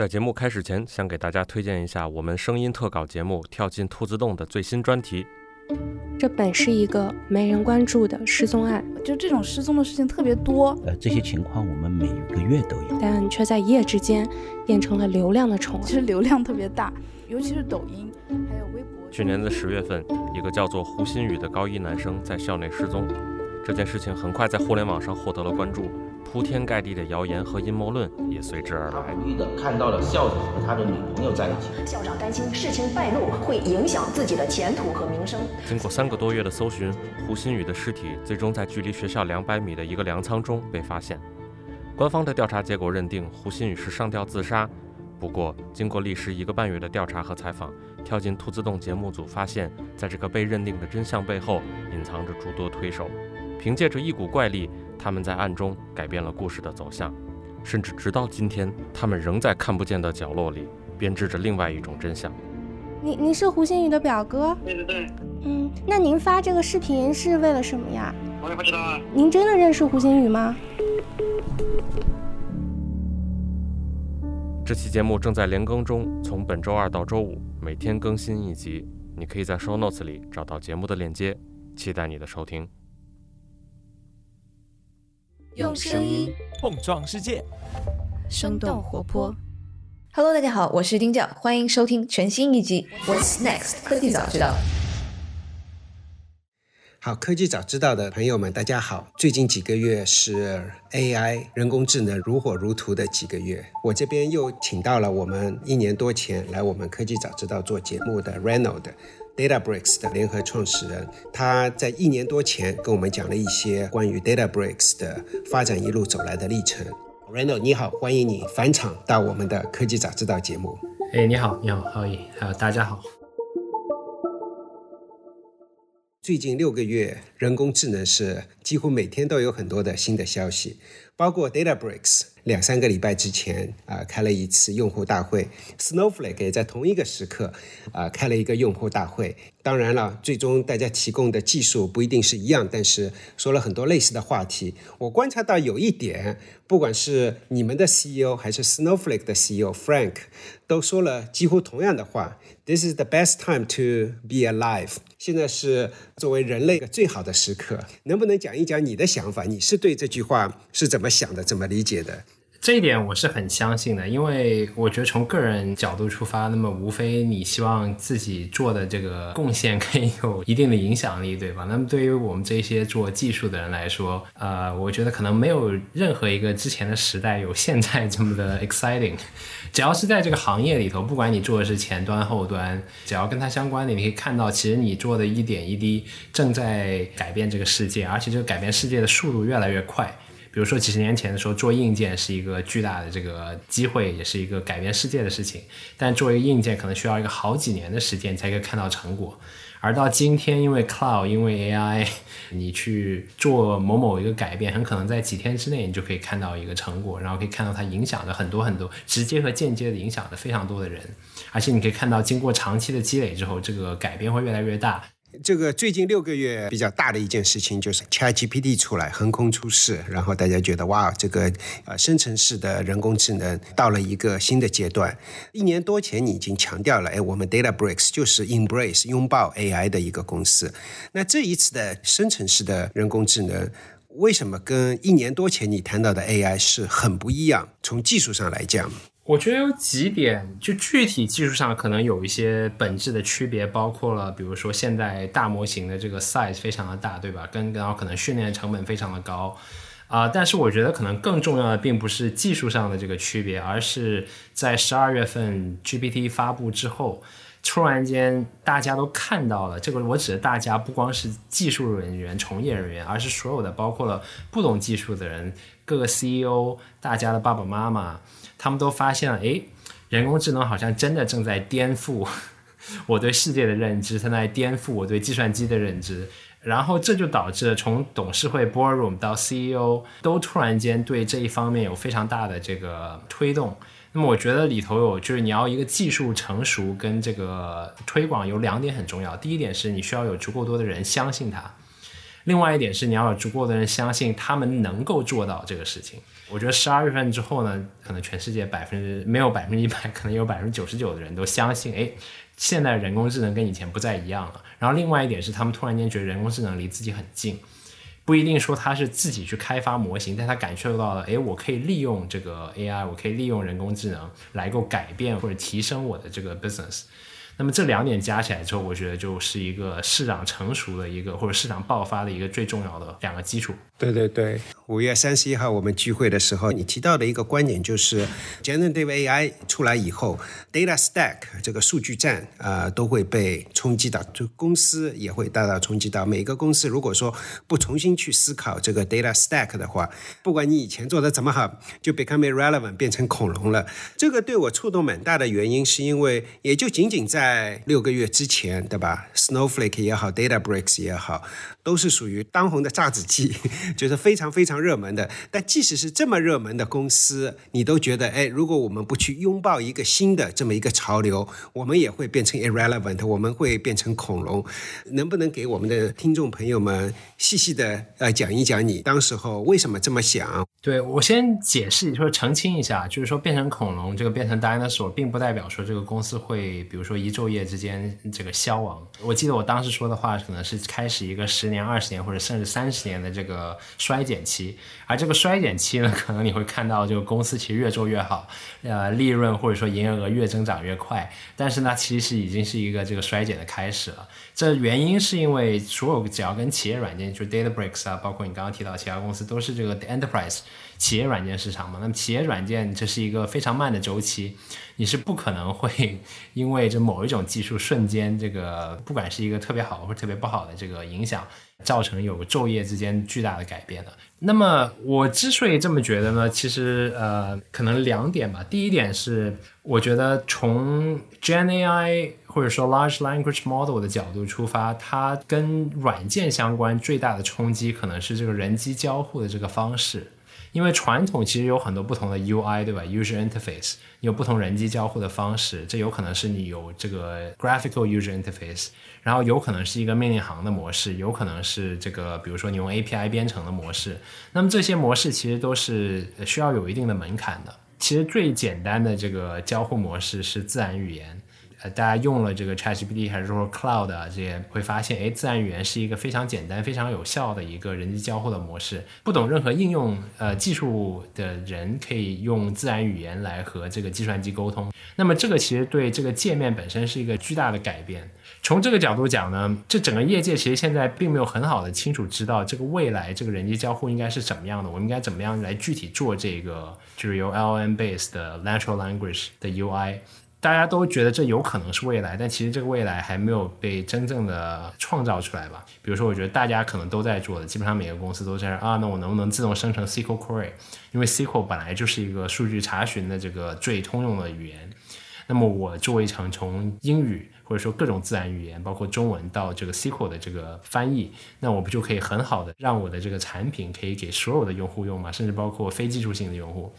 在节目开始前，想给大家推荐一下我们声音特稿节目《跳进兔子洞》的最新专题。这本是一个没人关注的失踪案，就这种失踪的事情特别多。呃，这些情况我们每个月都有，但却在一夜之间变成了流量的宠儿。其实流量特别大，尤其是抖音，还有微博。去年的十月份，一个叫做胡鑫宇的高一男生在校内失踪，这件事情很快在互联网上获得了关注。铺天盖地的谣言和阴谋论也随之而来。他无意的看到了校长和他的女朋友在一起。校长担心事情败露会影响自己的前途和名声。经过三个多月的搜寻，胡鑫宇的尸体最终在距离学校两百米的一个粮仓中被发现。官方的调查结果认定胡鑫宇是上吊自杀。不过，经过历时一个半月的调查和采访，跳进兔子洞节目组发现，在这个被认定的真相背后，隐藏着诸多推手。凭借着一股怪力。他们在暗中改变了故事的走向，甚至直到今天，他们仍在看不见的角落里编织着另外一种真相。您您是胡鑫宇的表哥？对对对。嗯，那您发这个视频是为了什么呀？我也不知道啊。您真的认识胡鑫宇吗？这期节目正在连更中，从本周二到周五每天更新一集，你可以在 show notes 里找到节目的链接，期待你的收听。用声音碰撞世界，生动活泼。Hello，大家好，我是丁教，欢迎收听全新一集《What's Next 科技早知道》。好，科技早知道的朋友们，大家好。最近几个月是 AI 人工智能如火如荼的几个月，我这边又请到了我们一年多前来我们科技早知道做节目的 Reynold。DataBricks 的联合创始人，他在一年多前跟我们讲了一些关于 DataBricks 的发展一路走来的历程。Reno，你好，欢迎你返场到我们的科技早知道节目。哎，你好，你好，浩宇，还有大家好。最近六个月，人工智能是几乎每天都有很多的新的消息，包括 DataBricks。两三个礼拜之前啊，开了一次用户大会，Snowflake 也在同一个时刻啊开了一个用户大会。当然了，最终大家提供的技术不一定是一样，但是说了很多类似的话题。我观察到有一点，不管是你们的 CEO 还是 Snowflake 的 CEO Frank，都说了几乎同样的话：“This is the best time to be alive。”现在是作为人类的最好的时刻。能不能讲一你讲你的想法？你是对这句话是怎么想的？怎么理解的？这一点我是很相信的，因为我觉得从个人角度出发，那么无非你希望自己做的这个贡献可以有一定的影响力，对吧？那么对于我们这些做技术的人来说，呃，我觉得可能没有任何一个之前的时代有现在这么的 exciting。只要是在这个行业里头，不管你做的是前端后端，只要跟它相关的，你可以看到，其实你做的一点一滴正在改变这个世界，而且这个改变世界的速度越来越快。比如说几十年前的时候，做硬件是一个巨大的这个机会，也是一个改变世界的事情。但作为硬件，可能需要一个好几年的时间才可以看到成果。而到今天，因为 cloud，因为 AI，你去做某某一个改变，很可能在几天之内，你就可以看到一个成果，然后可以看到它影响着很多很多，直接和间接的影响着非常多的人。而且你可以看到，经过长期的积累之后，这个改变会越来越大。这个最近六个月比较大的一件事情就是 ChatGPT 出来横空出世，然后大家觉得哇，这个呃生成式的人工智能到了一个新的阶段。一年多前你已经强调了，哎，我们 DataBricks 就是 embrace 拥抱 AI 的一个公司。那这一次的生成式的人工智能，为什么跟一年多前你谈到的 AI 是很不一样？从技术上来讲。我觉得有几点，就具体技术上可能有一些本质的区别，包括了，比如说现在大模型的这个 size 非常的大，对吧？跟然后可能训练成本非常的高，啊，但是我觉得可能更重要的并不是技术上的这个区别，而是在十二月份 GPT 发布之后，突然间大家都看到了这个，我指的大家不光是技术人员、从业人员，而是所有的包括了不懂技术的人，各个 CEO，大家的爸爸妈妈。他们都发现了，哎，人工智能好像真的正在颠覆 我对世界的认知，它在颠覆我对计算机的认知，然后这就导致了从董事会 boardroom 到 CEO 都突然间对这一方面有非常大的这个推动。那么我觉得里头有就是你要一个技术成熟跟这个推广有两点很重要，第一点是你需要有足够多的人相信它。另外一点是你要有足够的人相信他们能够做到这个事情。我觉得十二月份之后呢，可能全世界百分之没有百分之一百，可能有百分之九十九的人都相信，哎，现在人工智能跟以前不再一样了。然后另外一点是，他们突然间觉得人工智能离自己很近，不一定说他是自己去开发模型，但他感受到了，哎，我可以利用这个 AI，我可以利用人工智能来够改变或者提升我的这个 business。那么这两点加起来之后，我觉得就是一个市场成熟的一个或者市场爆发的一个最重要的两个基础。对对对，五月三十一号我们聚会的时候，你提到的一个观点就是 generative AI 出来以后，data stack 这个数据站啊都会被冲击到，就公司也会大大冲击到。每个公司如果说不重新去思考这个 data stack 的话，不管你以前做的怎么好，就 become irrelevant 变成恐龙了。这个对我触动蛮大的原因，是因为也就仅仅在六个月之前，对吧？Snowflake 也好，DataBricks 也好，都是属于当红的榨子机。就是非常非常热门的，但即使是这么热门的公司，你都觉得，哎，如果我们不去拥抱一个新的这么一个潮流，我们也会变成 irrelevant，我们会变成恐龙。能不能给我们的听众朋友们细细的呃讲一讲你当时候为什么这么想？对我先解释，说澄清一下，就是说变成恐龙，这个变成 dinosaur，并不代表说这个公司会，比如说一昼夜之间这个消亡。我记得我当时说的话，可能是开始一个十年、二十年或者甚至三十年的这个衰减期，而这个衰减期呢，可能你会看到这个公司其实越做越好，呃，利润或者说营业额越增长越快，但是呢，其实已经是一个这个衰减的开始了。这原因是因为所有只要跟企业软件，就 DataBricks 啊，包括你刚刚提到其他公司，都是这个 Enterprise。企业软件市场嘛，那么企业软件这是一个非常慢的周期，你是不可能会因为这某一种技术瞬间这个不管是一个特别好或者特别不好的这个影响，造成有昼夜之间巨大的改变的。那么我之所以这么觉得呢，其实呃可能两点吧。第一点是我觉得从 Gen AI 或者说 Large Language Model 的角度出发，它跟软件相关最大的冲击可能是这个人机交互的这个方式。因为传统其实有很多不同的 UI，对吧？User interface 有不同人机交互的方式，这有可能是你有这个 graphical user interface，然后有可能是一个命令行的模式，有可能是这个比如说你用 API 编程的模式。那么这些模式其实都是需要有一定的门槛的。其实最简单的这个交互模式是自然语言。呃，大家用了这个 ChatGPT 还是说 Cloud 啊，这些会发现，哎，自然语言是一个非常简单、非常有效的一个人机交互的模式。不懂任何应用呃技术的人，可以用自然语言来和这个计算机沟通。那么这个其实对这个界面本身是一个巨大的改变。从这个角度讲呢，这整个业界其实现在并没有很好的清楚知道这个未来这个人机交互应该是怎么样的，我们应该怎么样来具体做这个就是由 LM base 的 natural language 的 UI。大家都觉得这有可能是未来，但其实这个未来还没有被真正的创造出来吧？比如说，我觉得大家可能都在做的，基本上每个公司都在啊，那我能不能自动生成 SQL query？因为 SQL 本来就是一个数据查询的这个最通用的语言。那么我做一场从英语或者说各种自然语言，包括中文到这个 SQL 的这个翻译，那我不就可以很好的让我的这个产品可以给所有的用户用吗？甚至包括非技术性的用户。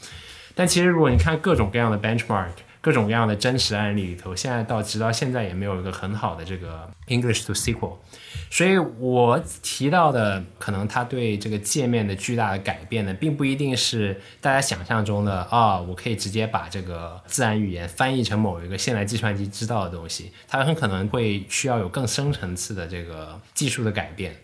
但其实如果你看各种各样的 benchmark。各种各样的真实案例里头，现在到直到现在也没有一个很好的这个 English to SQL，所以我提到的可能它对这个界面的巨大的改变呢，并不一定是大家想象中的啊，我可以直接把这个自然语言翻译成某一个现代计算机知道的东西，它很可能会需要有更深层次的这个技术的改变，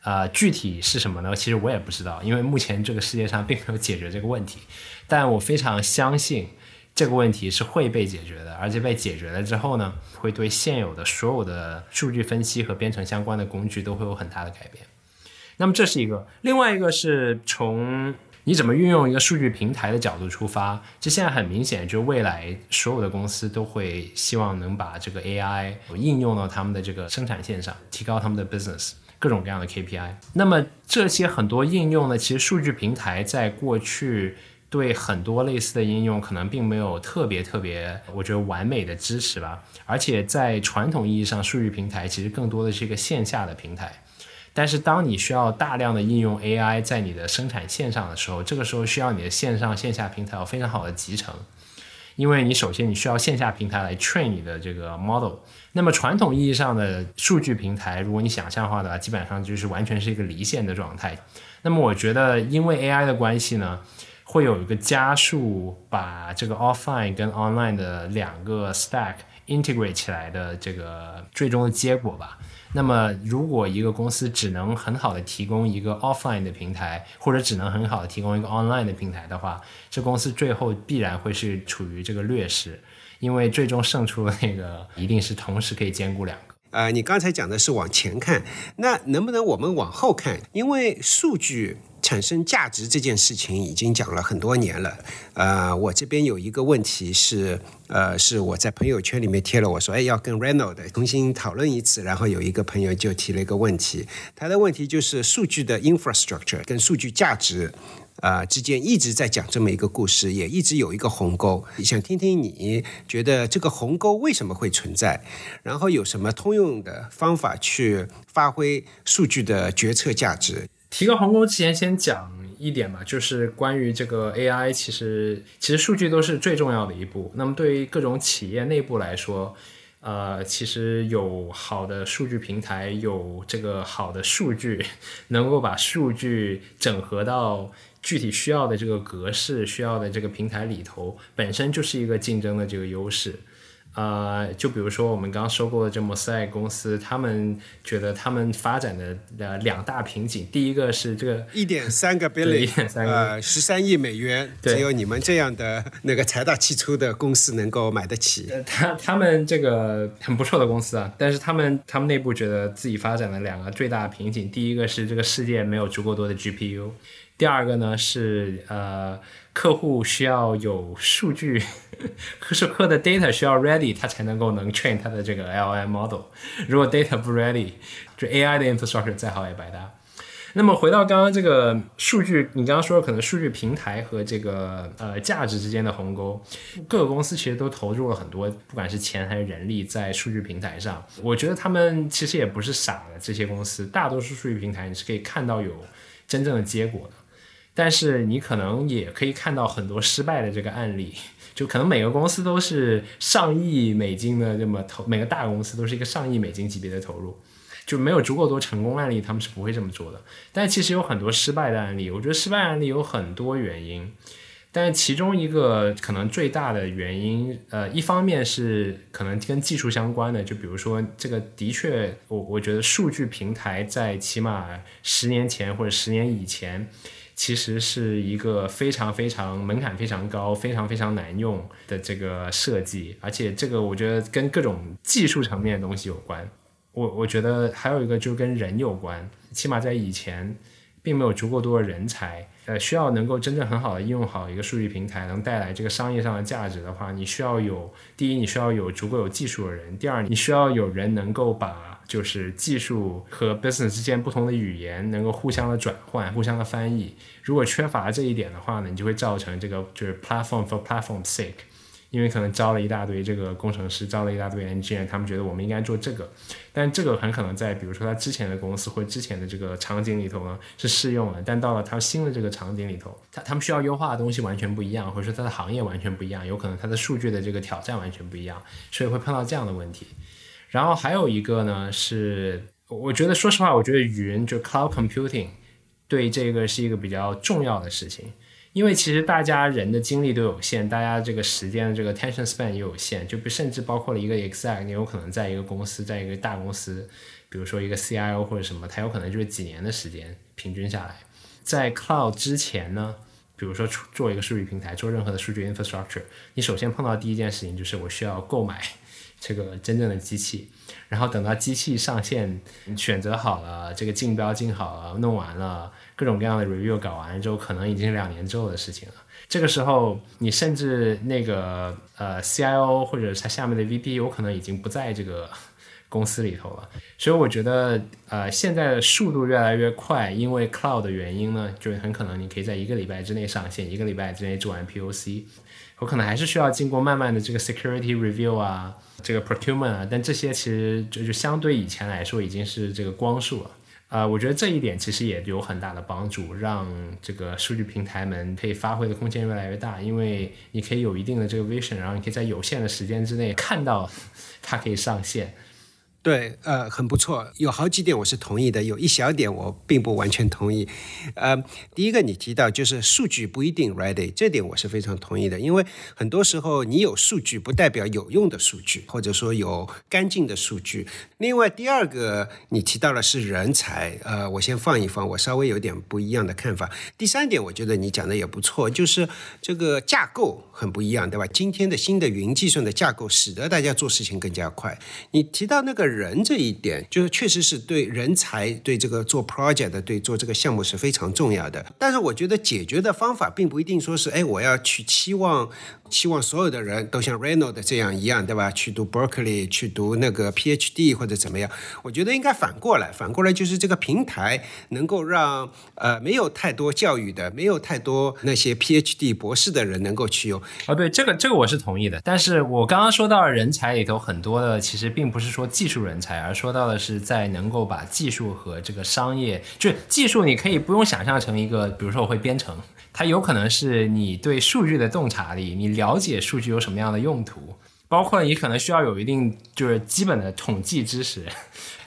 啊，具体是什么呢？其实我也不知道，因为目前这个世界上并没有解决这个问题，但我非常相信。这个问题是会被解决的，而且被解决了之后呢，会对现有的所有的数据分析和编程相关的工具都会有很大的改变。那么这是一个，另外一个是从你怎么运用一个数据平台的角度出发，这现在很明显，就未来所有的公司都会希望能把这个 AI 应用到他们的这个生产线上，提高他们的 business 各种各样的 KPI。那么这些很多应用呢，其实数据平台在过去。对很多类似的应用，可能并没有特别特别，我觉得完美的支持吧。而且在传统意义上，数据平台其实更多的是一个线下的平台。但是当你需要大量的应用 AI 在你的生产线上的时候，这个时候需要你的线上线下平台有非常好的集成。因为你首先你需要线下平台来 train 你的这个 model。那么传统意义上的数据平台，如果你想象化的话，基本上就是完全是一个离线的状态。那么我觉得，因为 AI 的关系呢，会有一个加速把这个 offline 跟 online 的两个 stack integrate 起来的这个最终的结果吧。那么，如果一个公司只能很好的提供一个 offline 的平台，或者只能很好的提供一个 online 的平台的话，这公司最后必然会是处于这个劣势，因为最终胜出的那个一定是同时可以兼顾两个。呃，你刚才讲的是往前看，那能不能我们往后看？因为数据。产生价值这件事情已经讲了很多年了，呃，我这边有一个问题是，呃，是我在朋友圈里面贴了，我说，哎，要跟 Reno 的重新讨论一次，然后有一个朋友就提了一个问题，他的问题就是数据的 infrastructure 跟数据价值，啊之间一直在讲这么一个故事，也一直有一个鸿沟，想听听你觉得这个鸿沟为什么会存在，然后有什么通用的方法去发挥数据的决策价值。提个鸿沟之前，先讲一点吧，就是关于这个 AI，其实其实数据都是最重要的一步。那么对于各种企业内部来说，呃，其实有好的数据平台，有这个好的数据，能够把数据整合到具体需要的这个格式、需要的这个平台里头，本身就是一个竞争的这个优势。呃，就比如说我们刚收购的这摩赛公司，他们觉得他们发展的呃两大瓶颈，第一个是这个一点三个 billion，呃，十三亿美元，只有你们这样的那个财大气粗的公司能够买得起。他他们这个很不错的公司啊，但是他们他们内部觉得自己发展的两个最大的瓶颈，第一个是这个世界没有足够多的 GPU，第二个呢是呃。客户需要有数据，可 是客的 data 需要 ready，它才能够能 train 它的这个 LM model。如果 data 不 ready，就 AI 的 infrastructure 再好也白搭。那么回到刚刚这个数据，你刚刚说可能数据平台和这个呃价值之间的鸿沟，各个公司其实都投入了很多，不管是钱还是人力在数据平台上。我觉得他们其实也不是傻的，这些公司大多数数据平台你是可以看到有真正的结果的。但是你可能也可以看到很多失败的这个案例，就可能每个公司都是上亿美金的这么投，每个大公司都是一个上亿美金级别的投入，就没有足够多成功案例，他们是不会这么做的。但其实有很多失败的案例，我觉得失败案例有很多原因，但是其中一个可能最大的原因，呃，一方面是可能跟技术相关的，就比如说这个的确，我我觉得数据平台在起码十年前或者十年以前。其实是一个非常非常门槛非常高、非常非常难用的这个设计，而且这个我觉得跟各种技术层面的东西有关。我我觉得还有一个就跟人有关，起码在以前，并没有足够多的人才，呃，需要能够真正很好的应用好一个数据平台，能带来这个商业上的价值的话，你需要有第一，你需要有足够有技术的人；第二，你需要有人能够把。就是技术和 business 之间不同的语言能够互相的转换、互相的翻译。如果缺乏这一点的话呢，你就会造成这个就是 platform for platform sake，因为可能招了一大堆这个工程师，招了一大堆 engineer，他们觉得我们应该做这个，但这个很可能在比如说他之前的公司或之前的这个场景里头呢是适用的，但到了他新的这个场景里头，他他们需要优化的东西完全不一样，或者说他的行业完全不一样，有可能他的数据的这个挑战完全不一样，所以会碰到这样的问题。然后还有一个呢，是我觉得，说实话，我觉得云就 cloud computing 对这个是一个比较重要的事情，因为其实大家人的精力都有限，大家这个时间的这个 attention span 也有限，就甚至包括了一个 exact，你有可能在一个公司，在一个大公司，比如说一个 CIO 或者什么，他有可能就是几年的时间平均下来，在 cloud 之前呢，比如说做一个数据平台，做任何的数据 infrastructure，你首先碰到第一件事情就是我需要购买。这个真正的机器，然后等到机器上线，选择好了，这个竞标竞好了，弄完了，各种各样的 review 搞完之后，可能已经两年之后的事情了。这个时候，你甚至那个呃 CIO 或者他下面的 VP 有可能已经不在这个 公司里头了。所以我觉得，呃，现在的速度越来越快，因为 cloud 的原因呢，就很可能你可以在一个礼拜之内上线，一个礼拜之内做完 POC。我可能还是需要经过慢慢的这个 security review 啊，这个 procurement 啊，但这些其实就就相对以前来说已经是这个光速了。啊，我觉得这一点其实也有很大的帮助，让这个数据平台们可以发挥的空间越来越大，因为你可以有一定的这个 vision，然后你可以在有限的时间之内看到它可以上线。对，呃，很不错，有好几点我是同意的，有一小点我并不完全同意。呃，第一个你提到就是数据不一定 ready，这点我是非常同意的，因为很多时候你有数据不代表有用的数据，或者说有干净的数据。另外，第二个你提到的是人才，呃，我先放一放，我稍微有点不一样的看法。第三点，我觉得你讲的也不错，就是这个架构很不一样，对吧？今天的新的云计算的架构使得大家做事情更加快。你提到那个。人这一点，就是确实是对人才、对这个做 project、对做这个项目是非常重要的。但是我觉得解决的方法并不一定说是，哎，我要去期望。期望所有的人都像 Reynolds 这样一样，对吧？去读 Berkeley，去读那个 PhD 或者怎么样？我觉得应该反过来，反过来就是这个平台能够让呃没有太多教育的、没有太多那些 PhD 博士的人能够去用。哦，对，这个这个我是同意的。但是我刚刚说到人才里头很多的，其实并不是说技术人才，而说到的是在能够把技术和这个商业，就是技术你可以不用想象成一个，比如说我会编程。它有可能是你对数据的洞察力，你了解数据有什么样的用途，包括你可能需要有一定就是基本的统计知识，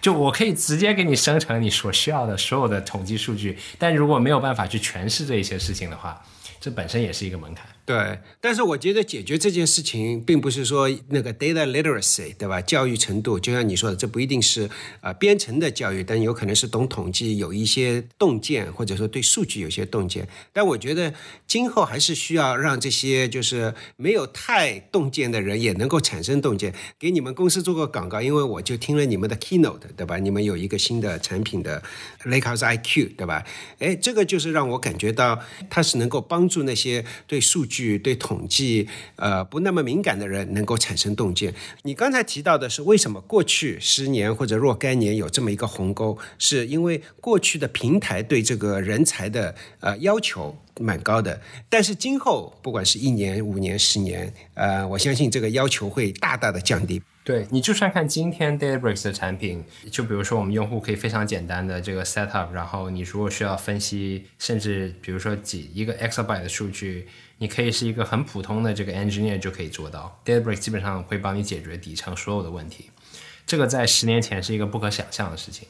就我可以直接给你生成你所需要的所有的统计数据，但如果没有办法去诠释这一些事情的话，这本身也是一个门槛。对，但是我觉得解决这件事情，并不是说那个 data literacy，对吧？教育程度，就像你说的，这不一定是啊编程的教育，但有可能是懂统计，有一些洞见，或者说对数据有些洞见。但我觉得今后还是需要让这些就是没有太洞见的人也能够产生洞见。给你们公司做个广告，因为我就听了你们的 keynote，对吧？你们有一个新的产品的 Lakehouse IQ，对吧？哎，这个就是让我感觉到它是能够帮助那些对数据。据对统计呃不那么敏感的人能够产生洞见。你刚才提到的是为什么过去十年或者若干年有这么一个鸿沟，是因为过去的平台对这个人才的呃要求蛮高的，但是今后不管是一年、五年、十年，呃，我相信这个要求会大大的降低。对你就算看今天 Databricks 的产品，就比如说我们用户可以非常简单的这个 setup，然后你如果需要分析，甚至比如说几一个 exabyte 的数据。你可以是一个很普通的这个 engineer 就可以做到，Databricks 基本上会帮你解决底层所有的问题，这个在十年前是一个不可想象的事情。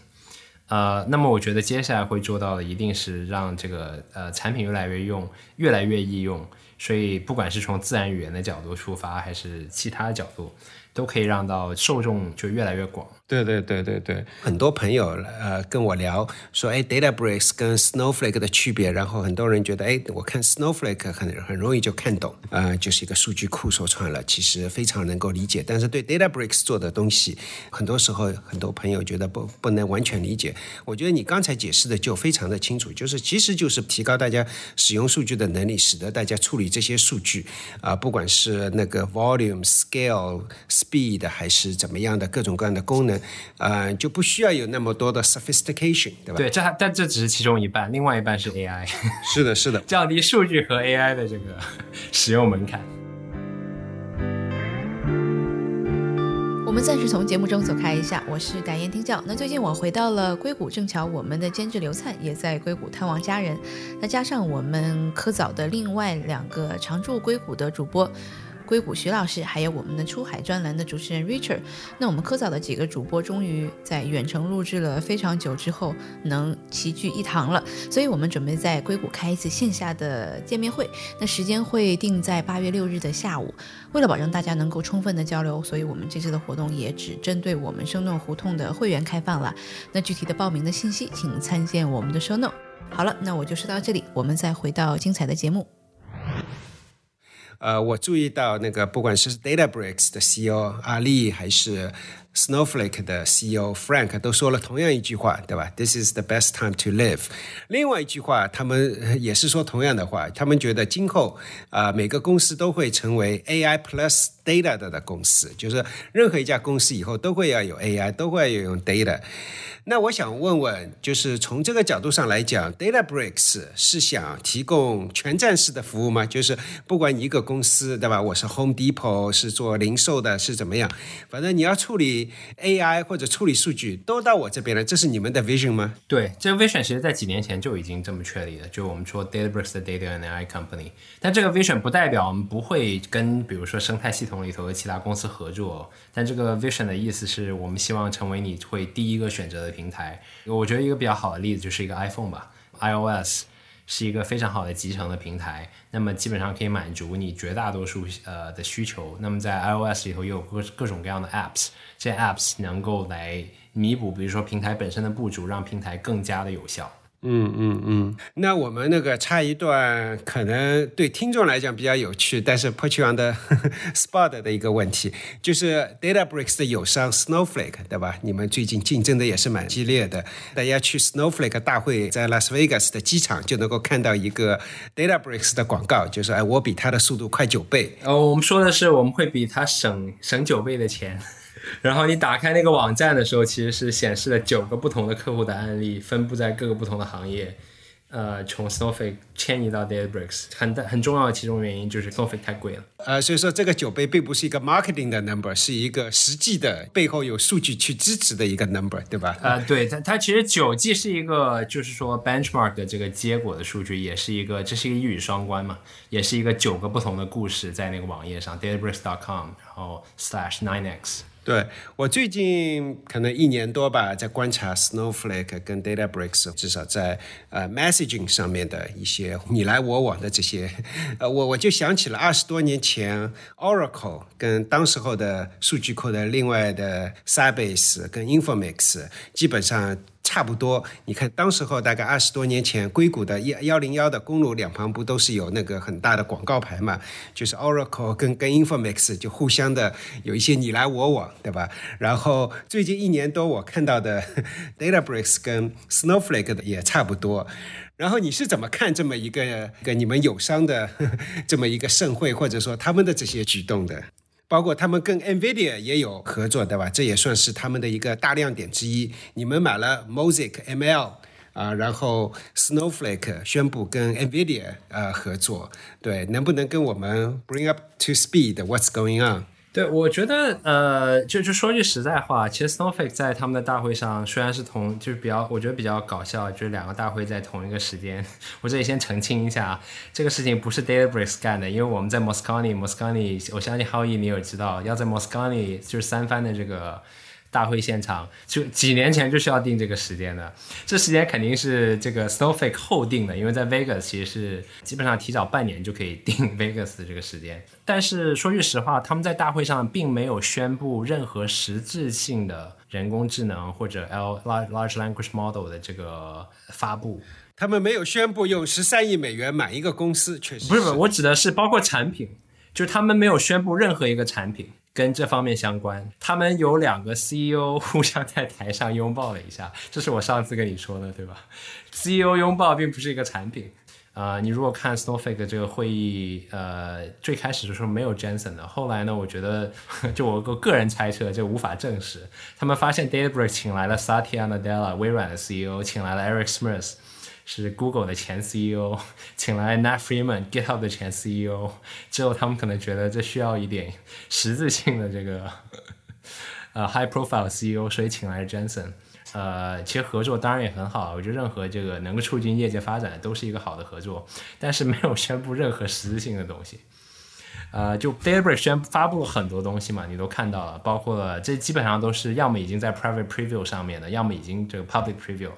呃，那么我觉得接下来会做到的一定是让这个呃产品越来越用，越来越易用。所以不管是从自然语言的角度出发，还是其他角度。都可以让到受众就越来越广。对对对对对，很多朋友呃跟我聊说，哎，DataBricks 跟 Snowflake 的区别，然后很多人觉得，哎，我看 Snowflake 很很容易就看懂，呃，就是一个数据库说穿了，其实非常能够理解。但是对 DataBricks 做的东西，很多时候很多朋友觉得不不能完全理解。我觉得你刚才解释的就非常的清楚，就是其实就是提高大家使用数据的能力，使得大家处理这些数据啊，不管是那个 volume、scale。Speed 还是怎么样的各种各样的功能，呃，就不需要有那么多的 sophistication，对吧？对，这但这只是其中一半，另外一半是 AI。是的，是的，降低数据和 AI 的这个 使用门槛。我们暂时从节目中走开一下，我是感言听教。那最近我回到了硅谷，正巧我们的监制刘灿也在硅谷探望家人，那加上我们科早的另外两个常驻硅谷的主播。硅谷徐老师，还有我们的出海专栏的主持人 Richard，那我们科早的几个主播终于在远程录制了非常久之后，能齐聚一堂了。所以我们准备在硅谷开一次线下的见面会，那时间会定在八月六日的下午。为了保证大家能够充分的交流，所以我们这次的活动也只针对我们生动胡同的会员开放了。那具体的报名的信息，请参见我们的 show note。好了，那我就说到这里，我们再回到精彩的节目。呃，我注意到那个不管是 DataBricks 的 CEO 阿力，还是 Snowflake 的 CEO Frank，都说了同样一句话，对吧？This is the best time to live。另外一句话，他们也是说同样的话，他们觉得今后啊，每个公司都会成为 AI plus data 的公司，就是任何一家公司以后都会要有 AI，都会要用 data。那我想问问，就是从这个角度上来讲，DataBricks 是想提供全站式的服务吗？就是不管你一个公司，对吧？我是 Home Depot，是做零售的，是怎么样？反正你要处理 AI 或者处理数据，都到我这边来，这是你们的 vision 吗？对，这个 vision 其实在几年前就已经这么确立了，就我们说 DataBricks 的 Data and AI Company。但这个 vision 不代表我们不会跟比如说生态系统里头的其他公司合作。但这个 vision 的意思是我们希望成为你会第一个选择的平台。我觉得一个比较好的例子就是一个 iPhone 吧，iOS 是一个非常好的集成的平台，那么基本上可以满足你绝大多数呃的需求。那么在 iOS 里头也有各各种各样的 apps，这 apps 能够来弥补，比如说平台本身的不足，让平台更加的有效。嗯嗯嗯，那我们那个插一段，可能对听众来讲比较有趣，但是 put you on the spot 的一个问题，就是 DataBricks 的友商 Snowflake，对吧？你们最近竞争的也是蛮激烈的。大家去 Snowflake 大会，在 Las Vegas 的机场就能够看到一个 DataBricks 的广告，就是哎，我比它的速度快九倍。哦，我们说的是我们会比它省省九倍的钱。然后你打开那个网站的时候，其实是显示了九个不同的客户的案例，分布在各个不同的行业。呃，从 Snowflake 迁移到 DataBricks，很大很重要的其中原因就是 Snowflake 太贵了。呃，所以说这个九杯并不是一个 marketing 的 number，是一个实际的背后有数据去支持的一个 number，对吧？呃，对，它它其实九既是一个就是说 benchmark 的这个结果的数据，也是一个这是一个一语双关嘛，也是一个九个不同的故事在那个网页上 DataBricks.com，然后 slash nine x。对我最近可能一年多吧，在观察 Snowflake 跟 DataBricks，至少在呃 messaging 上面的一些你来我往的这些，呃，我我就想起了二十多年前 Oracle 跟当时候的数据库的另外的 Sybase 跟 Informix，基本上。差不多，你看，当时候大概二十多年前，硅谷的幺幺零幺的公路两旁不都是有那个很大的广告牌嘛？就是 Oracle 跟跟 Informix 就互相的有一些你来我往，对吧？然后最近一年多我看到的 DataBricks 跟 Snowflake 的也差不多。然后你是怎么看这么一个跟你们友商的 这么一个盛会，或者说他们的这些举动的？包括他们跟 NVIDIA 也有合作，对吧？这也算是他们的一个大亮点之一。你们买了 Mosaic ML 啊，然后 Snowflake 宣布跟 NVIDIA 呃合作，对，能不能跟我们 bring up to speed what's going on？对，我觉得，呃，就就说句实在话，其实 Snowflake 在他们的大会上虽然是同，就是比较，我觉得比较搞笑，就是两个大会在同一个时间。我这里先澄清一下，这个事情不是 DataBricks 干的，因为我们在 Moscone，Moscone，我相信浩毅你有知道，要在 Moscone 就是三番的这个。大会现场就几年前就是要定这个时间的，这时间肯定是这个 Snowflake 后定的，因为在 Vegas 其实是基本上提早半年就可以定 Vegas 的这个时间。但是说句实话，他们在大会上并没有宣布任何实质性的人工智能或者 L Large Language Model 的这个发布。他们没有宣布用十三亿美元买一个公司，确实不是不是，我指的是包括产品，就是他们没有宣布任何一个产品。跟这方面相关，他们有两个 CEO 互相在台上拥抱了一下，这是我上次跟你说的，对吧？CEO 拥抱并不是一个产品，啊，你如果看 Snowflake 这个会议，呃，最开始的时候没有 Jensen 的，后来呢，我觉得 就我个个人猜测，这无法证实，他们发现 DataBrick 请来了 Satya Nadella，微软的 CEO，请来了 Eric Smith。是 Google 的前 CEO，请来 Nat Freeman，GitHub 的前 CEO，之后他们可能觉得这需要一点实质性的这个呃 high profile CEO，所以请来了 Jensen。呃，其实合作当然也很好，我觉得任何这个能够促进业界发展的都是一个好的合作，但是没有宣布任何实质性的东西。呃，就 Databricks 宣发布了很多东西嘛，你都看到了，包括了这基本上都是要么已经在 private preview 上面的，要么已经这个 public preview。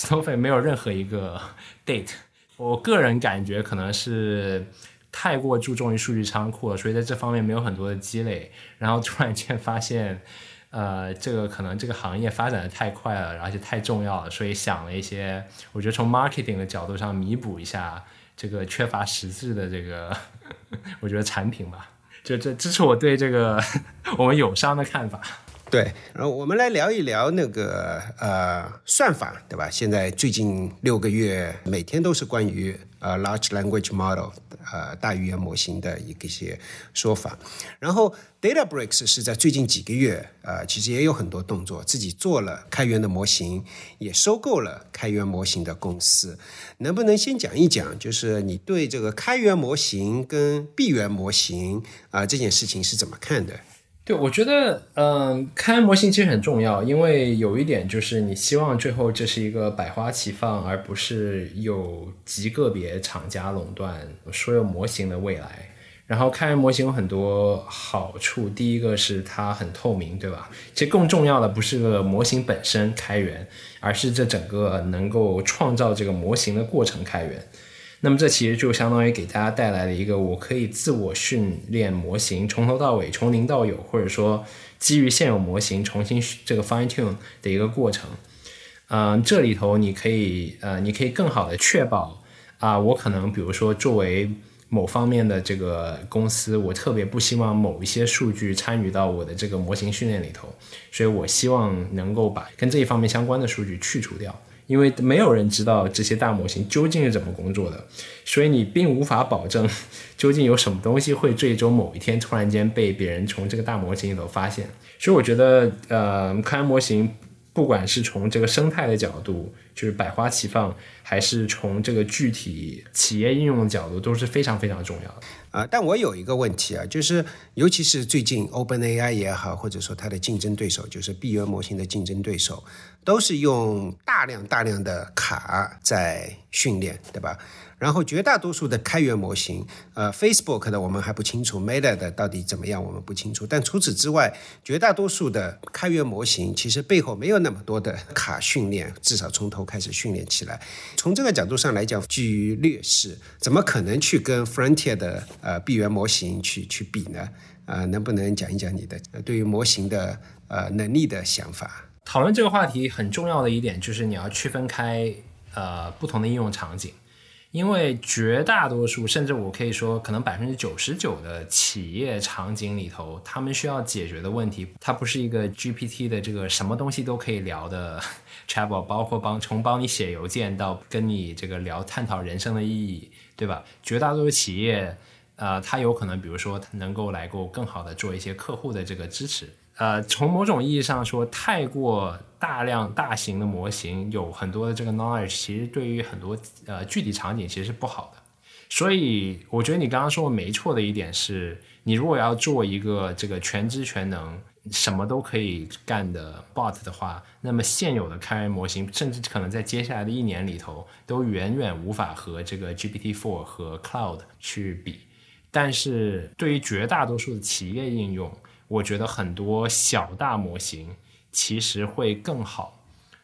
Snowflake 没有任何一个 date，我个人感觉可能是太过注重于数据仓库了，所以在这方面没有很多的积累。然后突然间发现，呃，这个可能这个行业发展的太快了，而且太重要了，所以想了一些，我觉得从 marketing 的角度上弥补一下这个缺乏实质的这个，我觉得产品吧。就这，这是我对这个 我们友商的看法。对，然后我们来聊一聊那个呃算法，对吧？现在最近六个月，每天都是关于呃 large language model，呃大语言模型的一个些说法。然后 DataBricks 是在最近几个月，呃，其实也有很多动作，自己做了开源的模型，也收购了开源模型的公司。能不能先讲一讲，就是你对这个开源模型跟闭源模型啊这件事情是怎么看的？对，我觉得，嗯，开源模型其实很重要，因为有一点就是你希望最后这是一个百花齐放，而不是有极个别厂家垄断所有模型的未来。然后开源模型有很多好处，第一个是它很透明，对吧？其实更重要的不是个模型本身开源，而是这整个能够创造这个模型的过程开源。那么这其实就相当于给大家带来了一个我可以自我训练模型，从头到尾，从零到有，或者说基于现有模型重新这个 fine tune 的一个过程。嗯，这里头你可以呃，你可以更好的确保啊，我可能比如说作为某方面的这个公司，我特别不希望某一些数据参与到我的这个模型训练里头，所以我希望能够把跟这一方面相关的数据去除掉。因为没有人知道这些大模型究竟是怎么工作的，所以你并无法保证 究竟有什么东西会最终某一天突然间被别人从这个大模型里头发现。所以我觉得，呃，开源模型不管是从这个生态的角度，就是百花齐放，还是从这个具体企业应用的角度，都是非常非常重要的。啊，但我有一个问题啊，就是尤其是最近 OpenAI 也好，或者说它的竞争对手，就是闭源模型的竞争对手，都是用大量大量的卡在训练，对吧？然后绝大多数的开源模型，呃，Facebook 的我们还不清楚，Meta 的到底怎么样，我们不清楚。但除此之外，绝大多数的开源模型其实背后没有那么多的卡训练，至少从头开始训练起来。从这个角度上来讲，居于劣势，怎么可能去跟 Frontier 的呃闭源模型去去比呢？啊，能不能讲一讲你的对于模型的呃能力的想法？讨论这个话题很重要的一点就是你要区分开呃不同的应用场景。因为绝大多数，甚至我可以说，可能百分之九十九的企业场景里头，他们需要解决的问题，它不是一个 GPT 的这个什么东西都可以聊的 chatbot，包括帮从帮你写邮件到跟你这个聊探讨人生的意义，对吧？绝大多数企业，呃，它有可能，比如说，能够来够更好的做一些客户的这个支持。呃，从某种意义上说，太过大量大型的模型有很多的这个 knowledge，其实对于很多呃具体场景其实是不好的。所以我觉得你刚刚说的没错的一点是，你如果要做一个这个全知全能、什么都可以干的 bot 的话，那么现有的开源模型，甚至可能在接下来的一年里头，都远远无法和这个 GPT-4 和 Cloud 去比。但是对于绝大多数的企业应用，我觉得很多小大模型其实会更好。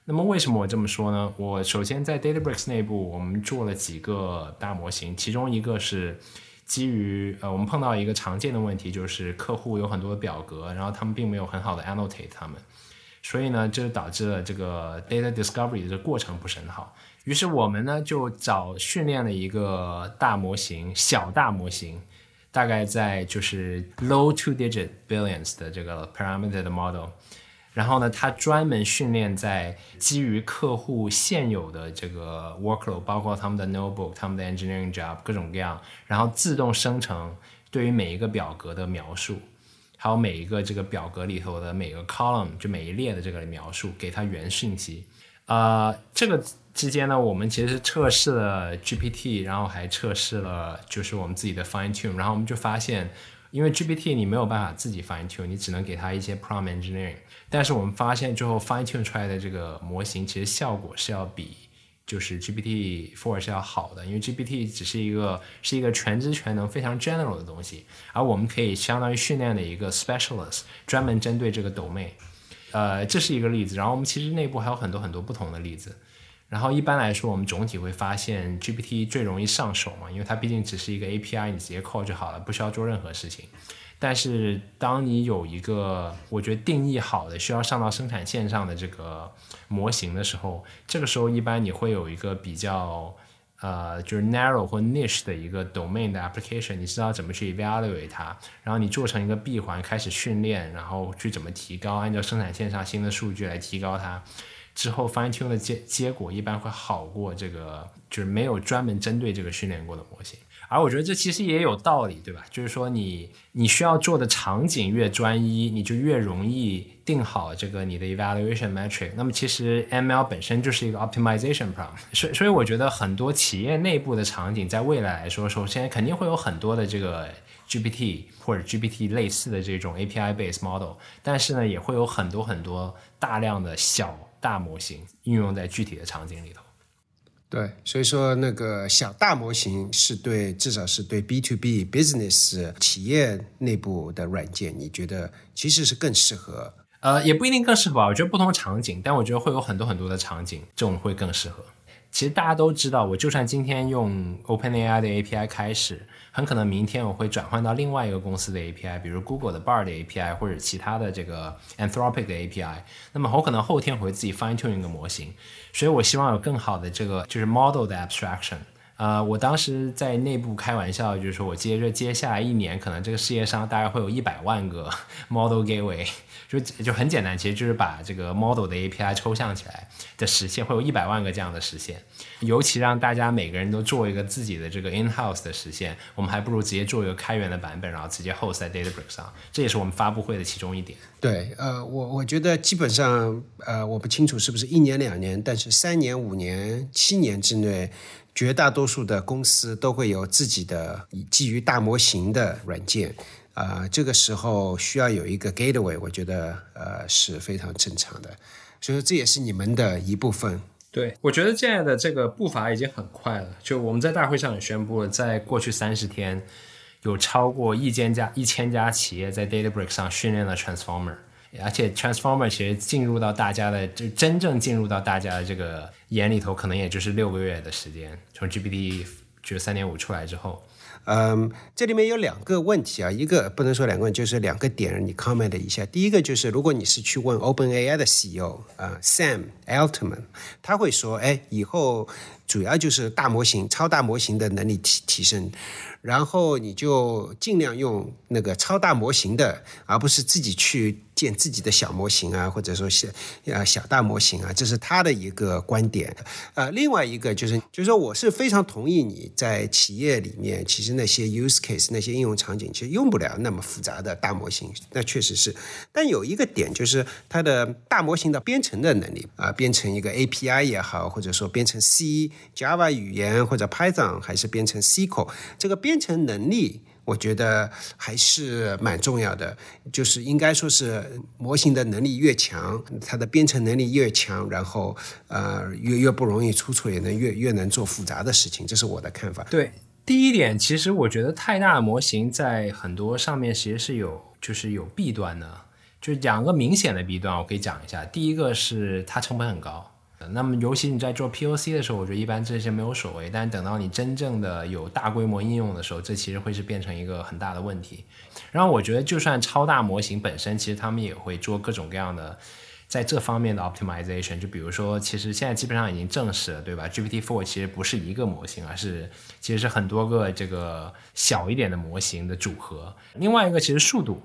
那么为什么我这么说呢？我首先在 DataBricks 内部，我们做了几个大模型，其中一个是基于呃，我们碰到一个常见的问题，就是客户有很多的表格，然后他们并没有很好的 annotate 他们，所以呢，这就导致了这个 data discovery 的过程不是很好。于是我们呢就找训练了一个大模型，小大模型。大概在就是 low two digit billions 的这个 parameter 的 model，然后呢，它专门训练在基于客户现有的这个 workload，包括他们的 notebook、他们的 engineering job 各种各样，然后自动生成对于每一个表格的描述，还有每一个这个表格里头的每个 column 就每一列的这个描述，给它原讯息。呃，这个。之间呢，我们其实是测试了 GPT，然后还测试了就是我们自己的 fine tune，然后我们就发现，因为 GPT 你没有办法自己 fine tune，你只能给它一些 prompt engineering，但是我们发现最后 fine tune 出来的这个模型其实效果是要比就是 GPT four 是要好的，因为 GPT 只是一个是一个全知全能非常 general 的东西，而我们可以相当于训练的一个 specialist，专门针对这个 domain，呃，这是一个例子，然后我们其实内部还有很多很多不同的例子。然后一般来说，我们总体会发现 GPT 最容易上手嘛，因为它毕竟只是一个 API，你直接 call 就好了，不需要做任何事情。但是当你有一个我觉得定义好的需要上到生产线上的这个模型的时候，这个时候一般你会有一个比较呃，就是 narrow 或 niche 的一个 domain 的 application，你知道怎么去 evaluate 它，然后你做成一个闭环开始训练，然后去怎么提高，按照生产线上新的数据来提高它，之后 fine tune 的结结果一般会好过这个就是没有专门针对这个训练过的模型。而我觉得这其实也有道理，对吧？就是说你你需要做的场景越专一，你就越容易定好这个你的 evaluation metric。那么其实 ML 本身就是一个 optimization problem，所所以我觉得很多企业内部的场景在未来来说，首先肯定会有很多的这个 GPT 或者 GPT 类似的这种 API based model，但是呢，也会有很多很多大量的小大模型应用在具体的场景里头。对，所以说那个小大模型是对，至少是对 B to B business 企业内部的软件，你觉得其实是更适合？呃，也不一定更适合吧。我觉得不同场景，但我觉得会有很多很多的场景，这种会更适合。其实大家都知道，我就算今天用 OpenAI 的 API 开始。很可能明天我会转换到另外一个公司的 API，比如 Google 的 Bard 的 API 或者其他的这个 Anthropic 的 API。那么我可能后天会自己 fine tune 一个模型，所以我希望有更好的这个就是 model 的 abstraction。呃，我当时在内部开玩笑，就是说我接着接下来一年，可能这个世界上大概会有一百万个 model gateway。就就很简单，其实就是把这个 model 的 API 抽象起来的实现，会有一百万个这样的实现。尤其让大家每个人都做一个自己的这个 in house 的实现，我们还不如直接做一个开源的版本，然后直接 host 在 Databricks 上。这也是我们发布会的其中一点。对，呃，我我觉得基本上，呃，我不清楚是不是一年两年，但是三年、五年、七年之内，绝大多数的公司都会有自己的基于大模型的软件。啊，这个时候需要有一个 gateway，我觉得呃是非常正常的，所以说这也是你们的一部分。对，我觉得现在的这个步伐已经很快了。就我们在大会上也宣布了，在过去三十天，有超过一千家一千家企业在 Databricks 上训练了 Transformer，而且 Transformer 其实进入到大家的就真正进入到大家的这个眼里头，可能也就是六个月的时间，从 GPT 就三点五出来之后。嗯，这里面有两个问题啊，一个不能说两个问，就是两个点，你 comment 一下。第一个就是，如果你是去问 OpenAI 的 CEO 啊，Sam Altman，他会说，哎，以后主要就是大模型、超大模型的能力提提升。然后你就尽量用那个超大模型的，而不是自己去建自己的小模型啊，或者说小呃小大模型啊，这是他的一个观点。呃，另外一个就是，就是说我是非常同意你在企业里面，其实那些 use case 那些应用场景，其实用不了那么复杂的大模型，那确实是。但有一个点就是它的大模型的编程的能力啊，编程一个 API 也好，或者说编程 C、Java 语言或者 Python，还是编程 SQL 这个。编程能力，我觉得还是蛮重要的。就是应该说是模型的能力越强，它的编程能力越强，然后呃越越不容易出错，也能越越能做复杂的事情。这是我的看法。对，第一点，其实我觉得太大的模型在很多上面其实是有就是有弊端的，就两个明显的弊端，我可以讲一下。第一个是它成本很高。那么，尤其你在做 POC 的时候，我觉得一般这些没有所谓。但等到你真正的有大规模应用的时候，这其实会是变成一个很大的问题。然后，我觉得就算超大模型本身，其实他们也会做各种各样的在这方面的 optimization。就比如说，其实现在基本上已经证实了，对吧？GPT-4 其实不是一个模型，而是其实是很多个这个小一点的模型的组合。另外一个，其实速度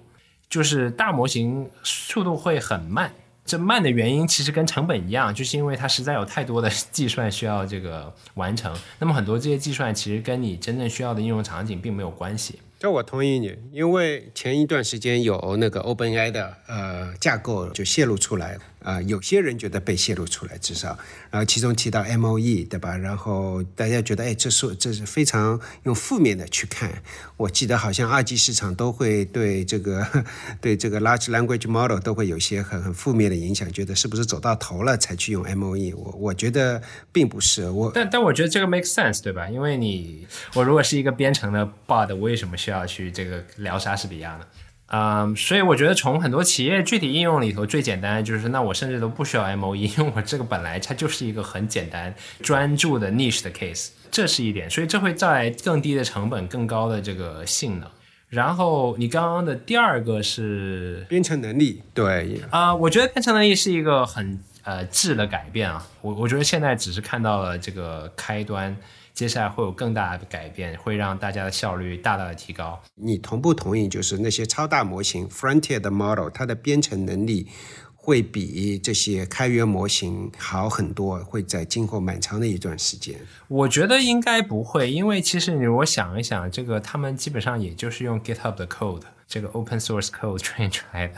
就是大模型速度会很慢。这慢的原因其实跟成本一样，就是因为它实在有太多的 计算需要这个完成。那么很多这些计算其实跟你真正需要的应用场景并没有关系。这我同意你，因为前一段时间有那个 OpenAI 的呃架构就泄露出来。啊，有些人觉得被泄露出来，至少，然后其中提到 M O E，对吧？然后大家觉得，哎，这是这是非常用负面的去看。我记得好像二级市场都会对这个 对这个 Large Language Model 都会有些很很负面的影响，觉得是不是走到头了才去用 M O E？我我觉得并不是，我但但我觉得这个 make sense，对吧？因为你我如果是一个编程的 Bot，为什么需要去这个聊莎士比亚呢？嗯，所以我觉得从很多企业具体应用里头，最简单的就是，那我甚至都不需要 M O E，因为我这个本来它就是一个很简单专注的 niche 的 case，这是一点，所以这会带来更低的成本、更高的这个性能。然后你刚刚的第二个是编程能力，对啊，我觉得编程能力是一个很呃质的改变啊，我我觉得现在只是看到了这个开端。接下来会有更大的改变，会让大家的效率大大的提高。你同不同意？就是那些超大模型 Frontier 的 model，它的编程能力会比这些开源模型好很多，会在今后蛮长的一段时间。我觉得应该不会，因为其实你我想一想，这个他们基本上也就是用 GitHub 的 code，这个 open source code train 出来的。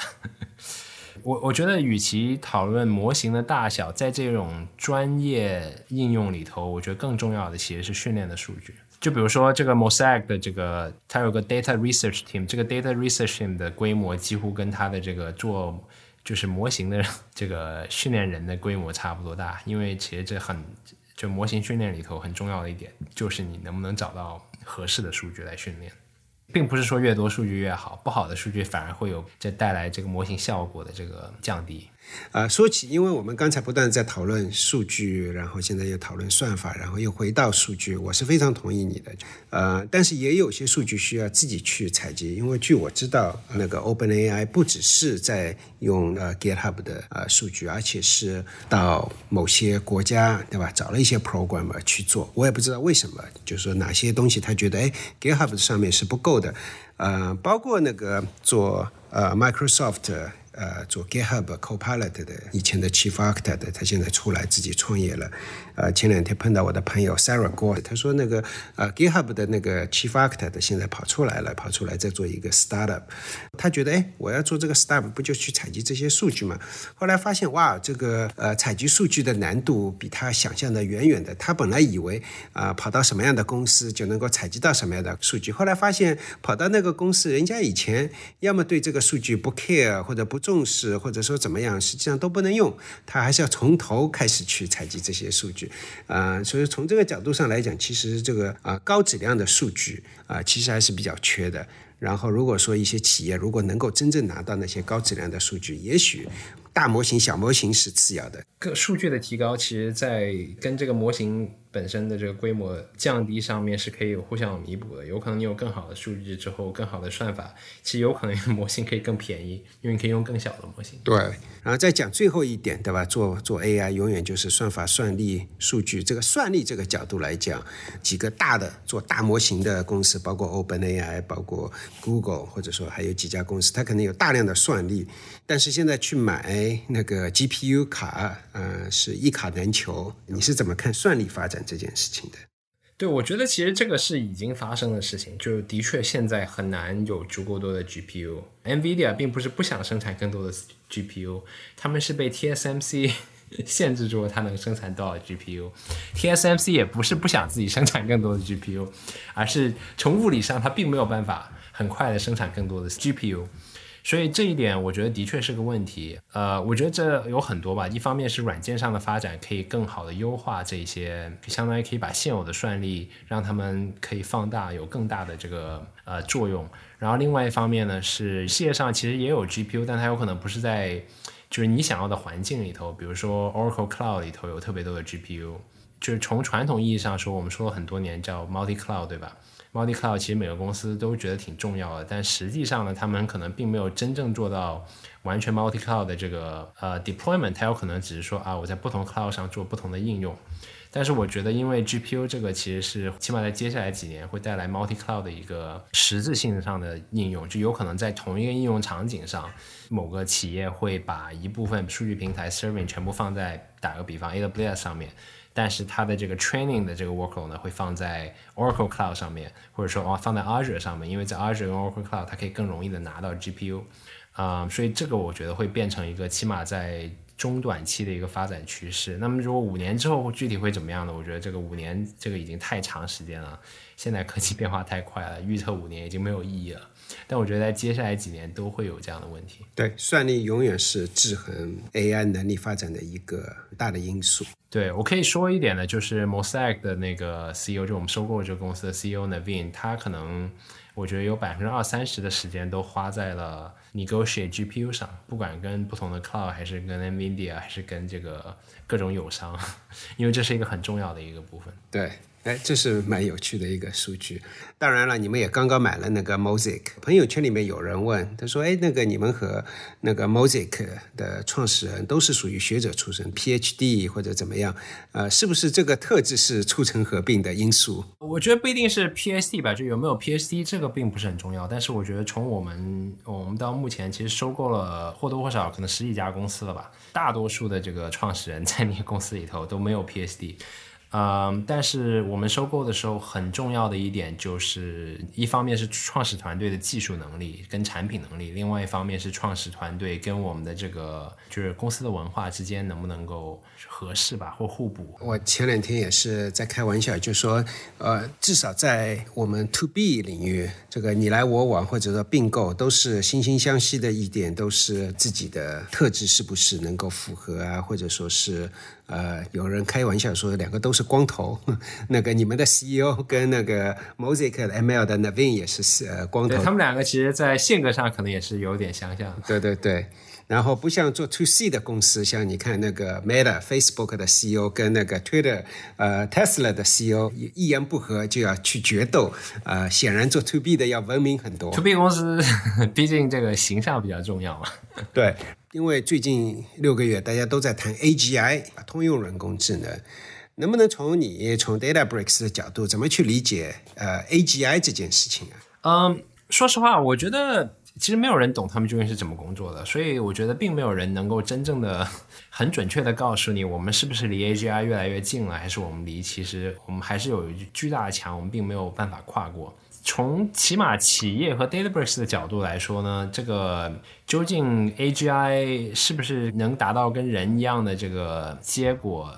我我觉得，与其讨论模型的大小，在这种专业应用里头，我觉得更重要的其实是训练的数据。就比如说这个 Mosaic 的这个，它有个 data research team，这个 data research team 的规模几乎跟它的这个做就是模型的这个训练人的规模差不多大。因为其实这很就模型训练里头很重要的一点，就是你能不能找到合适的数据来训练。并不是说越多数据越好，不好的数据反而会有这带来这个模型效果的这个降低。啊，说起，因为我们刚才不断在讨论数据，然后现在又讨论算法，然后又回到数据，我是非常同意你的。呃，但是也有些数据需要自己去采集，因为据我知道，那个 OpenAI 不只是在用呃 GitHub 的呃数据，而且是到某些国家，对吧？找了一些 programmer 去做，我也不知道为什么，就是说哪些东西他觉得哎 GitHub 上面是不够的，呃，包括那个做呃 Microsoft。呃，做 GitHub Copilot 的以前的 Chief Architect，他现在出来自己创业了。呃，前两天碰到我的朋友 Sarah Gore，他说那个呃 GitHub 的那个 Chief Architect 现在跑出来了，跑出来在做一个 Startup。他觉得，哎，我要做这个 Startup，不就去采集这些数据吗？后来发现，哇，这个呃采集数据的难度比他想象的远远的。他本来以为啊，跑到什么样的公司就能够采集到什么样的数据，后来发现跑到那个公司，人家以前要么对这个数据不 care，或者不重视，或者说怎么样，实际上都不能用。他还是要从头开始去采集这些数据。啊，所以从这个角度上来讲，其实这个啊高质量的数据啊，其实还是比较缺的。然后如果说一些企业如果能够真正拿到那些高质量的数据，也许大模型、小模型是次要的。各数据的提高，其实在跟这个模型。本身的这个规模降低上面是可以有互相弥补的，有可能你有更好的数据之后，更好的算法，其实有可能模型可以更便宜，因为你可以用更小的模型。对，然后再讲最后一点，对吧？做做 AI 永远就是算法、算力、数据。这个算力这个角度来讲，几个大的做大模型的公司，包括 OpenAI，包括 Google，或者说还有几家公司，它可能有大量的算力，但是现在去买那个 GPU 卡，呃，是一卡难求。你是怎么看算力发展？这件事情的，对，我觉得其实这个是已经发生的事情，就的确现在很难有足够多的 GPU。NVIDIA 并不是不想生产更多的 GPU，他们是被 TSMC 限制住了，它能生产多少 GPU。TSMC 也不是不想自己生产更多的 GPU，而是从物理上它并没有办法很快的生产更多的 GPU。所以这一点我觉得的确是个问题，呃，我觉得这有很多吧。一方面是软件上的发展可以更好的优化这些，相当于可以把现有的算力让他们可以放大，有更大的这个呃作用。然后另外一方面呢，是世界上其实也有 GPU，但它有可能不是在就是你想要的环境里头，比如说 Oracle Cloud 里头有特别多的 GPU，就是从传统意义上说，我们说了很多年叫 Multi Cloud，对吧？Multi Cloud 其实每个公司都觉得挺重要的，但实际上呢，他们可能并没有真正做到完全 Multi Cloud 的这个呃 deployment，它有可能只是说啊，我在不同 cloud 上做不同的应用。但是我觉得，因为 GPU 这个其实是起码在接下来几年会带来 Multi Cloud 的一个实质性上的应用，就有可能在同一个应用场景上，某个企业会把一部分数据平台 serving 全部放在打个比方 AWS 上面。但是它的这个 training 的这个 workload 呢，会放在 Oracle Cloud 上面，或者说哦放在 Azure 上面，因为在 Azure 跟 Oracle Cloud 它可以更容易的拿到 GPU，啊，所以这个我觉得会变成一个起码在中短期的一个发展趋势。那么如果五年之后具体会怎么样呢？我觉得这个五年这个已经太长时间了，现在科技变化太快了，预测五年已经没有意义了。但我觉得在接下来几年都会有这样的问题。对，算力永远是制衡 AI 能力发展的一个大的因素。对我可以说一点呢，就是 Mosaic 的那个 CEO，就我们收购这个公司的 CEO Navin，他可能我觉得有百分之二三十的时间都花在了 negotiate GPU 上，不管跟不同的 cloud，还是跟 NVIDIA，还是跟这个各种友商，因为这是一个很重要的一个部分。对。哎，这是蛮有趣的一个数据。当然了，你们也刚刚买了那个 MOSIC。朋友圈里面有人问，他说：“哎，那个你们和那个 MOSIC 的创始人都是属于学者出身，PhD 或者怎么样？呃，是不是这个特质是促成合并的因素？”我觉得不一定是 PhD 吧，就有没有 PhD 这个并不是很重要。但是我觉得从我们我们到目前其实收购了或多或少可能十几家公司了吧，大多数的这个创始人在那个公司里头都没有 PhD。嗯，但是我们收购的时候很重要的一点就是，一方面是创始团队的技术能力跟产品能力，另外一方面是创始团队跟我们的这个就是公司的文化之间能不能够合适吧，或互补。我前两天也是在开玩笑，就说，呃，至少在我们 to B 领域，这个你来我往或者说并购都是惺惺相惜的一点，都是自己的特质是不是能够符合啊，或者说是。呃，有人开玩笑说两个都是光头，那个你们的 CEO 跟那个 Mosaic 的 ML 的 Navin 也是呃光头，他们两个其实在性格上可能也是有点相像。对对对，然后不像做 To C 的公司，像你看那个 Meta Facebook 的 CEO 跟那个 Twitter 呃 Tesla 的 CEO 一言不合就要去决斗，呃，显然做 To B 的要文明很多。To B 公司 毕竟这个形象比较重要嘛。对。因为最近六个月大家都在谈 AGI 通用人工智能，能不能从你从 DataBricks 的角度怎么去理解呃 AGI 这件事情啊？嗯，说实话，我觉得其实没有人懂他们究竟是怎么工作的，所以我觉得并没有人能够真正的 很准确的告诉你我们是不是离 AGI 越来越近了，还是我们离其实我们还是有一巨大的墙，我们并没有办法跨过。从起码企业和 DataBricks 的角度来说呢，这个究竟 AGI 是不是能达到跟人一样的这个结果？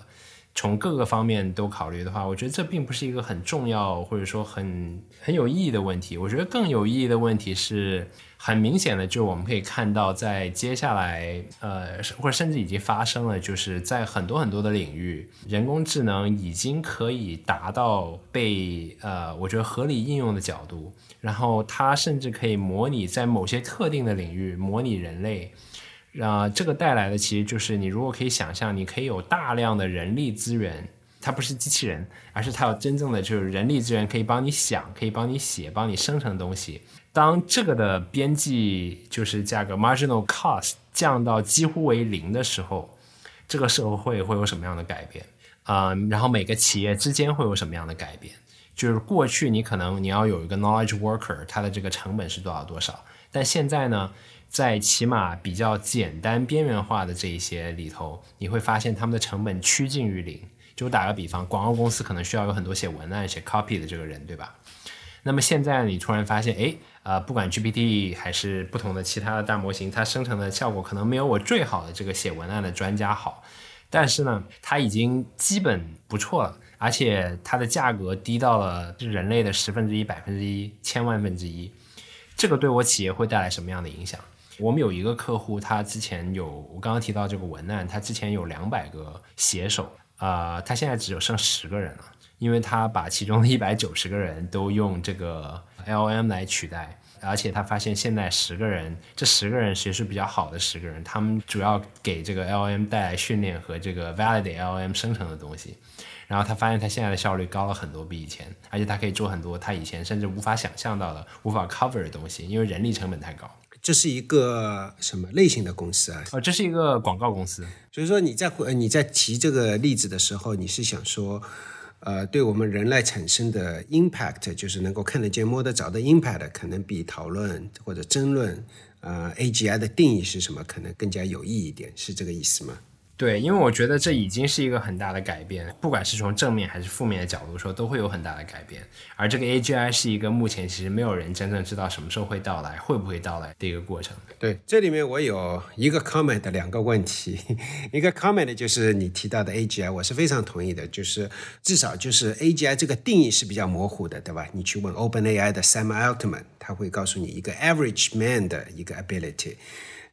从各个方面都考虑的话，我觉得这并不是一个很重要或者说很很有意义的问题。我觉得更有意义的问题是。很明显的，就是我们可以看到，在接下来，呃，或者甚至已经发生了，就是在很多很多的领域，人工智能已经可以达到被，呃，我觉得合理应用的角度，然后它甚至可以模拟在某些特定的领域模拟人类，啊，这个带来的其实就是你如果可以想象，你可以有大量的人力资源，它不是机器人，而是它有真正的就是人力资源，可以帮你想，可以帮你写，帮你生成东西。当这个的边际就是价格 marginal cost 降到几乎为零的时候，这个社会会有什么样的改变？啊，然后每个企业之间会有什么样的改变？就是过去你可能你要有一个 knowledge worker，它的这个成本是多少多少，但现在呢，在起码比较简单边缘化的这一些里头，你会发现他们的成本趋近于零。就打个比方，广告公司可能需要有很多写文案、写 copy 的这个人，对吧？那么现在你突然发现，哎。啊，不管 GPT 还是不同的其他的大模型，它生成的效果可能没有我最好的这个写文案的专家好，但是呢，它已经基本不错了，而且它的价格低到了人类的十分之一、百分之一、千万分之一。这个对我企业会带来什么样的影响？我们有一个客户，他之前有我刚刚提到这个文案，他之前有两百个写手，啊，他现在只有剩十个人了，因为他把其中的一百九十个人都用这个。L M 来取代，而且他发现现在十个人，这十个人其实是比较好的十个人，他们主要给这个 L M 带来训练和这个 validate L M 生成的东西，然后他发现他现在的效率高了很多，比以前，而且他可以做很多他以前甚至无法想象到的、无法 cover 的东西，因为人力成本太高。这是一个什么类型的公司啊？哦，这是一个广告公司。所以说你在你在提这个例子的时候，你是想说？呃，对我们人类产生的 impact，就是能够看得见、摸得着的 impact，可能比讨论或者争论，呃，AGI 的定义是什么，可能更加有意义一点，是这个意思吗？对，因为我觉得这已经是一个很大的改变，不管是从正面还是负面的角度说，都会有很大的改变。而这个 AGI 是一个目前其实没有人真正知道什么时候会到来，会不会到来的一个过程。对，这里面我有一个 comment 两个问题，一个 comment 就是你提到的 AGI，我是非常同意的，就是至少就是 AGI 这个定义是比较模糊的，对吧？你去问 OpenAI 的 Sam Altman，他会告诉你一个 average man 的一个 ability。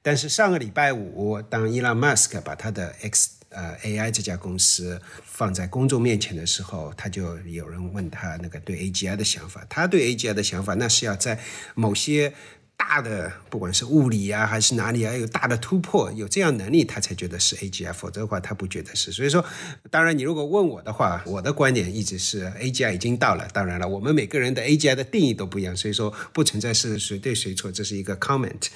但是上个礼拜五，当伊朗马斯克把他的 X 呃 AI 这家公司放在公众面前的时候，他就有人问他那个对 AGI 的想法。他对 AGI 的想法，那是要在某些大的，不管是物理啊还是哪里啊，有大的突破，有这样能力，他才觉得是 AGI，否则的话他不觉得是。所以说，当然你如果问我的话，我的观点一直是 AGI 已经到了。当然了，我们每个人的 AGI 的定义都不一样，所以说不存在是谁对谁错，这是一个 comment。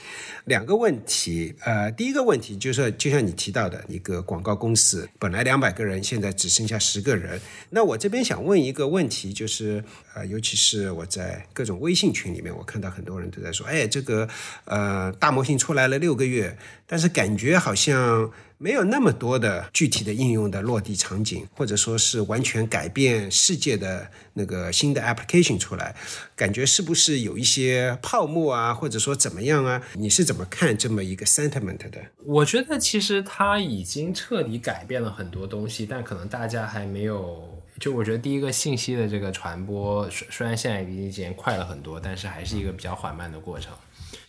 两个问题，呃，第一个问题就是，就像你提到的一个广告公司，本来两百个人，现在只剩下十个人。那我这边想问一个问题，就是，呃，尤其是我在各种微信群里面，我看到很多人都在说，哎，这个，呃，大模型出来了六个月，但是感觉好像。没有那么多的具体的应用的落地场景，或者说是完全改变世界的那个新的 application 出来，感觉是不是有一些泡沫啊，或者说怎么样啊？你是怎么看这么一个 sentiment 的？我觉得其实它已经彻底改变了很多东西，但可能大家还没有。就我觉得第一个信息的这个传播，虽虽然现在已经快了很多，但是还是一个比较缓慢的过程。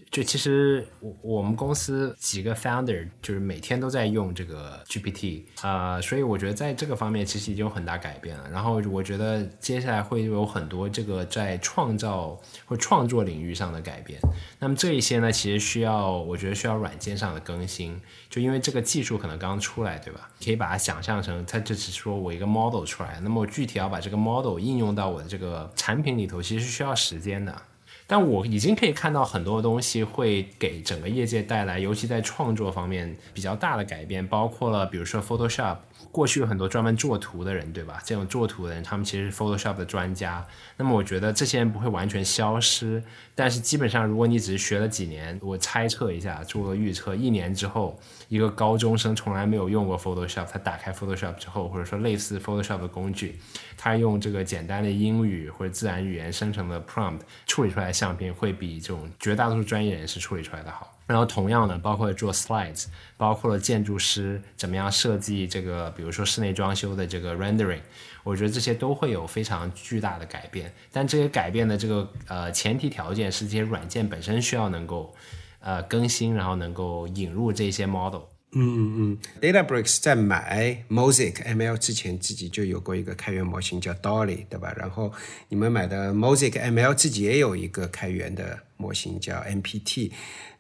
就其实我我们公司几个 founder 就是每天都在用这个 GPT 啊，所以我觉得在这个方面其实已经有很大改变了。然后我觉得接下来会有很多这个在创造或创作领域上的改变。那么这一些呢，其实需要我觉得需要软件上的更新，就因为这个技术可能刚出来，对吧？可以把它想象成它这只是说我一个 model 出来，那么我具体要把这个 model 应用到我的这个产品里头，其实是需要时间的。但我已经可以看到很多东西会给整个业界带来，尤其在创作方面比较大的改变，包括了比如说 Photoshop。过去有很多专门做图的人，对吧？这种做图的人，他们其实是 Photoshop 的专家。那么我觉得这些人不会完全消失，但是基本上，如果你只是学了几年，我猜测一下，做个预测，一年之后，一个高中生从来没有用过 Photoshop，他打开 Photoshop 之后，或者说类似 Photoshop 的工具，他用这个简单的英语或者自然语言生成的 prompt 处理出来的相片，会比这种绝大多数专业人士处理出来的好。然后同样的，包括做 slides，包括了建筑师怎么样设计这个，比如说室内装修的这个 rendering，我觉得这些都会有非常巨大的改变。但这些改变的这个呃前提条件是这些软件本身需要能够呃更新，然后能够引入这些 model。嗯嗯嗯，DataBricks 在买 Mosaic ML 之前自己就有过一个开源模型叫 Dolly，对吧？然后你们买的 Mosaic ML 自己也有一个开源的模型叫 MPT。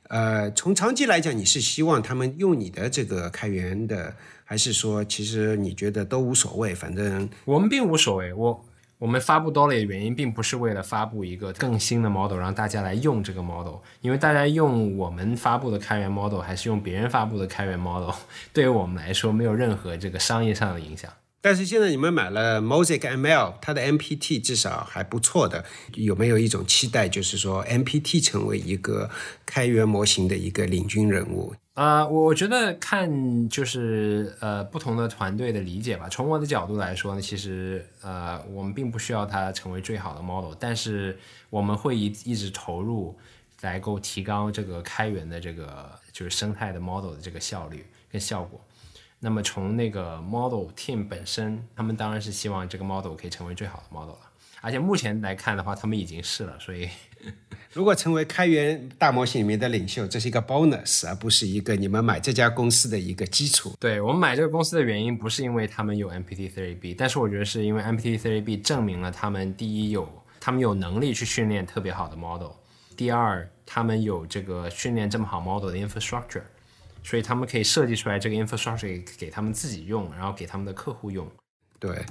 呃，从长期来讲，你是希望他们用你的这个开源的，还是说其实你觉得都无所谓？反正我们并无所谓。我我们发布 Dolly 的原因，并不是为了发布一个更新的 model 让大家来用这个 model，因为大家用我们发布的开源 model 还是用别人发布的开源 model，对于我们来说没有任何这个商业上的影响。但是现在你们买了 Mosaic ML，它的 MPT 至少还不错的，有没有一种期待，就是说 MPT 成为一个开源模型的一个领军人物？啊，我觉得看就是呃不同的团队的理解吧。从我的角度来说呢，其实呃我们并不需要它成为最好的 model，但是我们会一一直投入来够提高这个开源的这个就是生态的 model 的这个效率跟效果。那么从那个 model team 本身，他们当然是希望这个 model 可以成为最好的 model 了。而且目前来看的话，他们已经是了。所以，如果成为开源大模型里面的领袖，这是一个 bonus，而不是一个你们买这家公司的一个基础。对我们买这个公司的原因，不是因为他们有 MPT3B，但是我觉得是因为 MPT3B 证明了他们第一有他们有能力去训练特别好的 model，第二他们有这个训练这么好 model 的 infrastructure。所以他们可以设计出来这个 infrastructure 给他们自己用，然后给他们的客户用。对，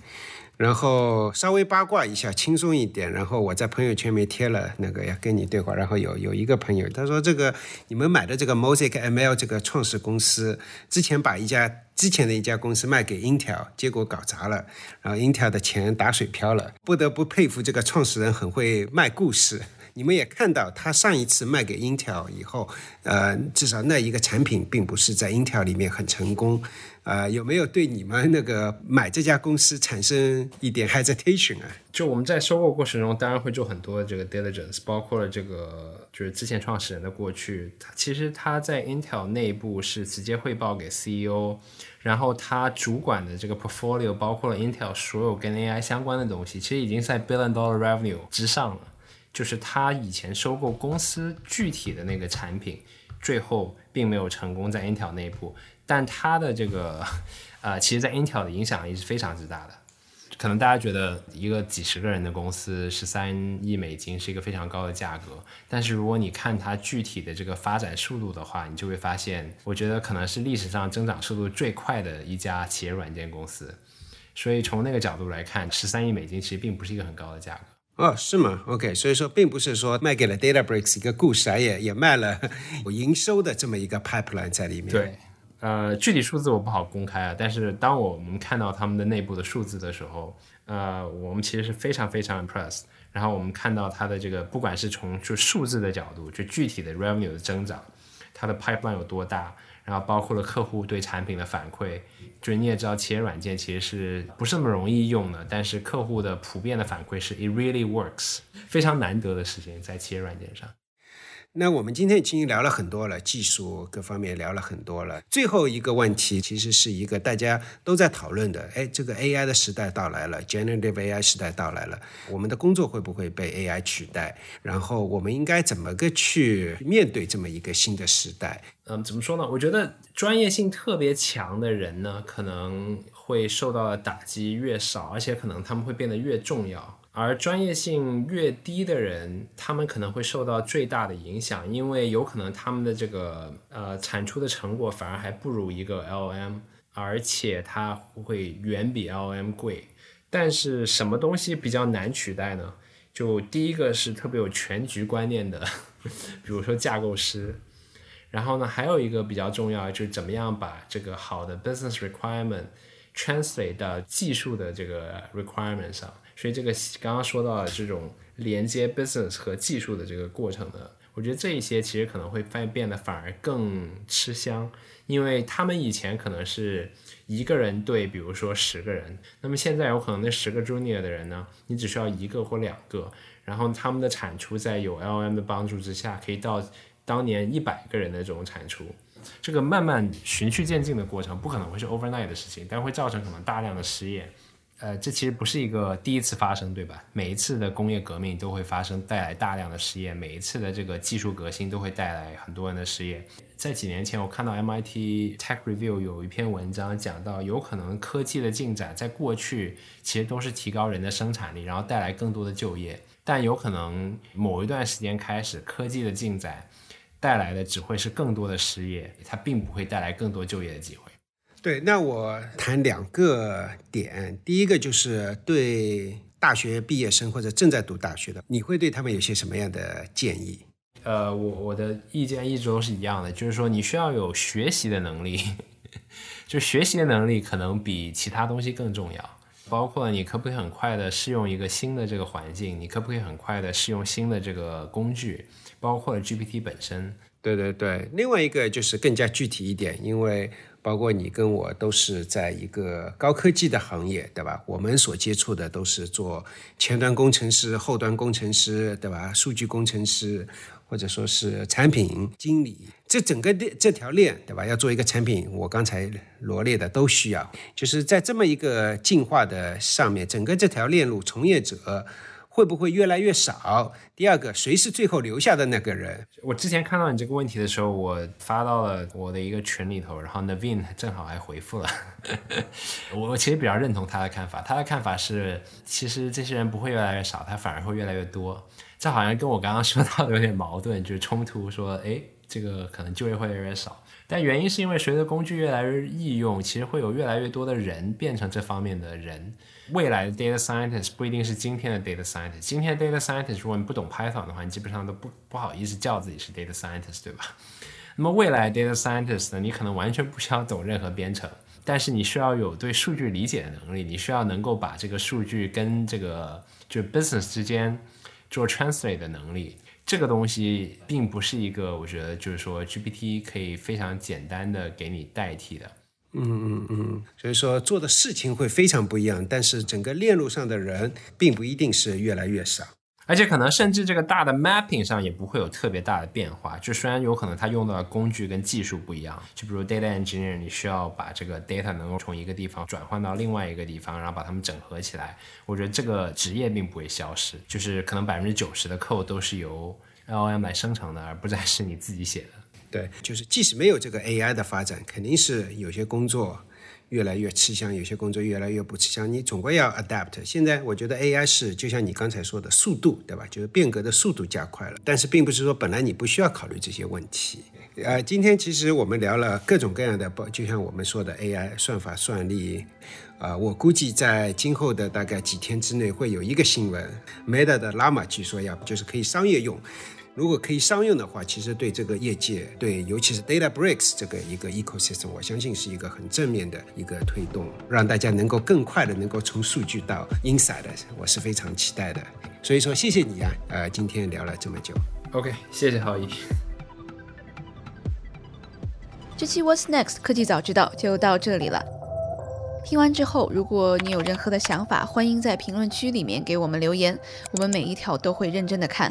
然后稍微八卦一下，轻松一点。然后我在朋友圈里面贴了那个要跟你对话。然后有有一个朋友他说：“这个你们买的这个 Mosaic ML 这个创始公司，之前把一家之前的一家公司卖给 Intel，结果搞砸了，然后 Intel 的钱打水漂了。不得不佩服这个创始人很会卖故事。”你们也看到，他上一次卖给 Intel 以后，呃，至少那一个产品并不是在 Intel 里面很成功，呃，有没有对你们那个买这家公司产生一点 hesitation 啊？就我们在收购过程中，当然会做很多这个 diligence，包括了这个就是之前创始人的过去，其实他在 Intel 内部是直接汇报给 CEO，然后他主管的这个 portfolio 包括了 Intel 所有跟 AI 相关的东西，其实已经在 billion dollar revenue 之上了。就是他以前收购公司具体的那个产品，最后并没有成功在 Intel 内部，但他的这个，呃，其实，在 Intel 的影响力是非常之大的。可能大家觉得一个几十个人的公司十三亿美金是一个非常高的价格，但是如果你看它具体的这个发展速度的话，你就会发现，我觉得可能是历史上增长速度最快的一家企业软件公司。所以从那个角度来看，十三亿美金其实并不是一个很高的价格。哦，是吗？OK，所以说并不是说卖给了 DataBricks 一个故事，也也卖了 有营收的这么一个 pipeline 在里面。对。呃，具体数字我不好公开啊，但是当我们看到他们的内部的数字的时候，呃，我们其实是非常非常 impressed。然后我们看到它的这个，不管是从就数字的角度，就具体的 revenue 的增长，它的 pipeline 有多大，然后包括了客户对产品的反馈，就是你也知道，企业软件其实是不是那么容易用的，但是客户的普遍的反馈是 it really works，非常难得的事情在企业软件上。那我们今天已经聊了很多了，技术各方面聊了很多了。最后一个问题，其实是一个大家都在讨论的，哎，这个 AI 的时代到来了，Generative AI 时代到来了，我们的工作会不会被 AI 取代？然后我们应该怎么个去面对这么一个新的时代？嗯，怎么说呢？我觉得专业性特别强的人呢，可能会受到的打击越少，而且可能他们会变得越重要。而专业性越低的人，他们可能会受到最大的影响，因为有可能他们的这个呃产出的成果反而还不如一个 LM，而且它会远比 LM 贵。但是什么东西比较难取代呢？就第一个是特别有全局观念的，比如说架构师。然后呢，还有一个比较重要，就是怎么样把这个好的 business requirement translate 到技术的这个 requirement 上。所以这个刚刚说到的这种连接 business 和技术的这个过程呢，我觉得这一些其实可能会变变得反而更吃香，因为他们以前可能是一个人对，比如说十个人，那么现在有可能那十个 junior 的人呢，你只需要一个或两个，然后他们的产出在有 LM 的帮助之下，可以到当年一百个人的这种产出，这个慢慢循序渐进的过程，不可能会是 overnight 的事情，但会造成可能大量的失业。呃，这其实不是一个第一次发生，对吧？每一次的工业革命都会发生，带来大量的失业；每一次的这个技术革新都会带来很多人的失业。在几年前，我看到 MIT Tech Review 有一篇文章讲到，有可能科技的进展在过去其实都是提高人的生产力，然后带来更多的就业，但有可能某一段时间开始，科技的进展带来的只会是更多的失业，它并不会带来更多就业的机会。对，那我谈两个点。第一个就是对大学毕业生或者正在读大学的，你会对他们有些什么样的建议？呃，我我的意见一直都是一样的，就是说你需要有学习的能力，就学习的能力可能比其他东西更重要。包括你可不可以很快的适用一个新的这个环境，你可不可以很快的适用新的这个工具，包括 GPT 本身。对对对，另外一个就是更加具体一点，因为。包括你跟我都是在一个高科技的行业，对吧？我们所接触的都是做前端工程师、后端工程师，对吧？数据工程师，或者说是产品经理，这整个链这条链，对吧？要做一个产品，我刚才罗列的都需要，就是在这么一个进化的上面，整个这条链路从业者。会不会越来越少？第二个，谁是最后留下的那个人？我之前看到你这个问题的时候，我发到了我的一个群里头，然后 Navin 正好还回复了。我其实比较认同他的看法，他的看法是，其实这些人不会越来越少，他反而会越来越多。这好像跟我刚刚说到的有点矛盾，就是冲突。说，哎，这个可能就业会越来越少，但原因是因为随着工具越来越易用，其实会有越来越多的人变成这方面的人。未来的 data scientist 不一定是今天的 data scientist。今天 data scientist 如果你不懂 Python 的话，你基本上都不不好意思叫自己是 data scientist，对吧？那么未来 data scientist 呢，你可能完全不需要懂任何编程，但是你需要有对数据理解的能力，你需要能够把这个数据跟这个就 business 之间做 translate 的能力。这个东西并不是一个我觉得就是说 GPT 可以非常简单的给你代替的。嗯嗯嗯，所以说做的事情会非常不一样，但是整个链路上的人并不一定是越来越少，而且可能甚至这个大的 mapping 上也不会有特别大的变化。就虽然有可能它用到的工具跟技术不一样，就比如 data engineer，你需要把这个 data 能够从一个地方转换到另外一个地方，然后把它们整合起来。我觉得这个职业并不会消失，就是可能百分之九十的 code 都是由 LM 来生成的，而不再是你自己写的。对，就是即使没有这个 AI 的发展，肯定是有些工作越来越吃香，有些工作越来越不吃香，你总归要 adapt。现在我觉得 AI 是就像你刚才说的速度，对吧？就是变革的速度加快了，但是并不是说本来你不需要考虑这些问题。呃，今天其实我们聊了各种各样的，就像我们说的 AI 算法算力。啊，我估计在今后的大概几天之内会有一个新闻，Meta 的 Llama 据说要就是可以商业用。如果可以商用的话，其实对这个业界，对尤其是 DataBricks 这个一个 ecosystem，我相信是一个很正面的一个推动，让大家能够更快的能够从数据到 insight，我是非常期待的。所以说，谢谢你啊，呃，今天聊了这么久。OK，谢谢浩一。这期 What's Next 科技早知道就到这里了。听完之后，如果你有任何的想法，欢迎在评论区里面给我们留言，我们每一条都会认真的看。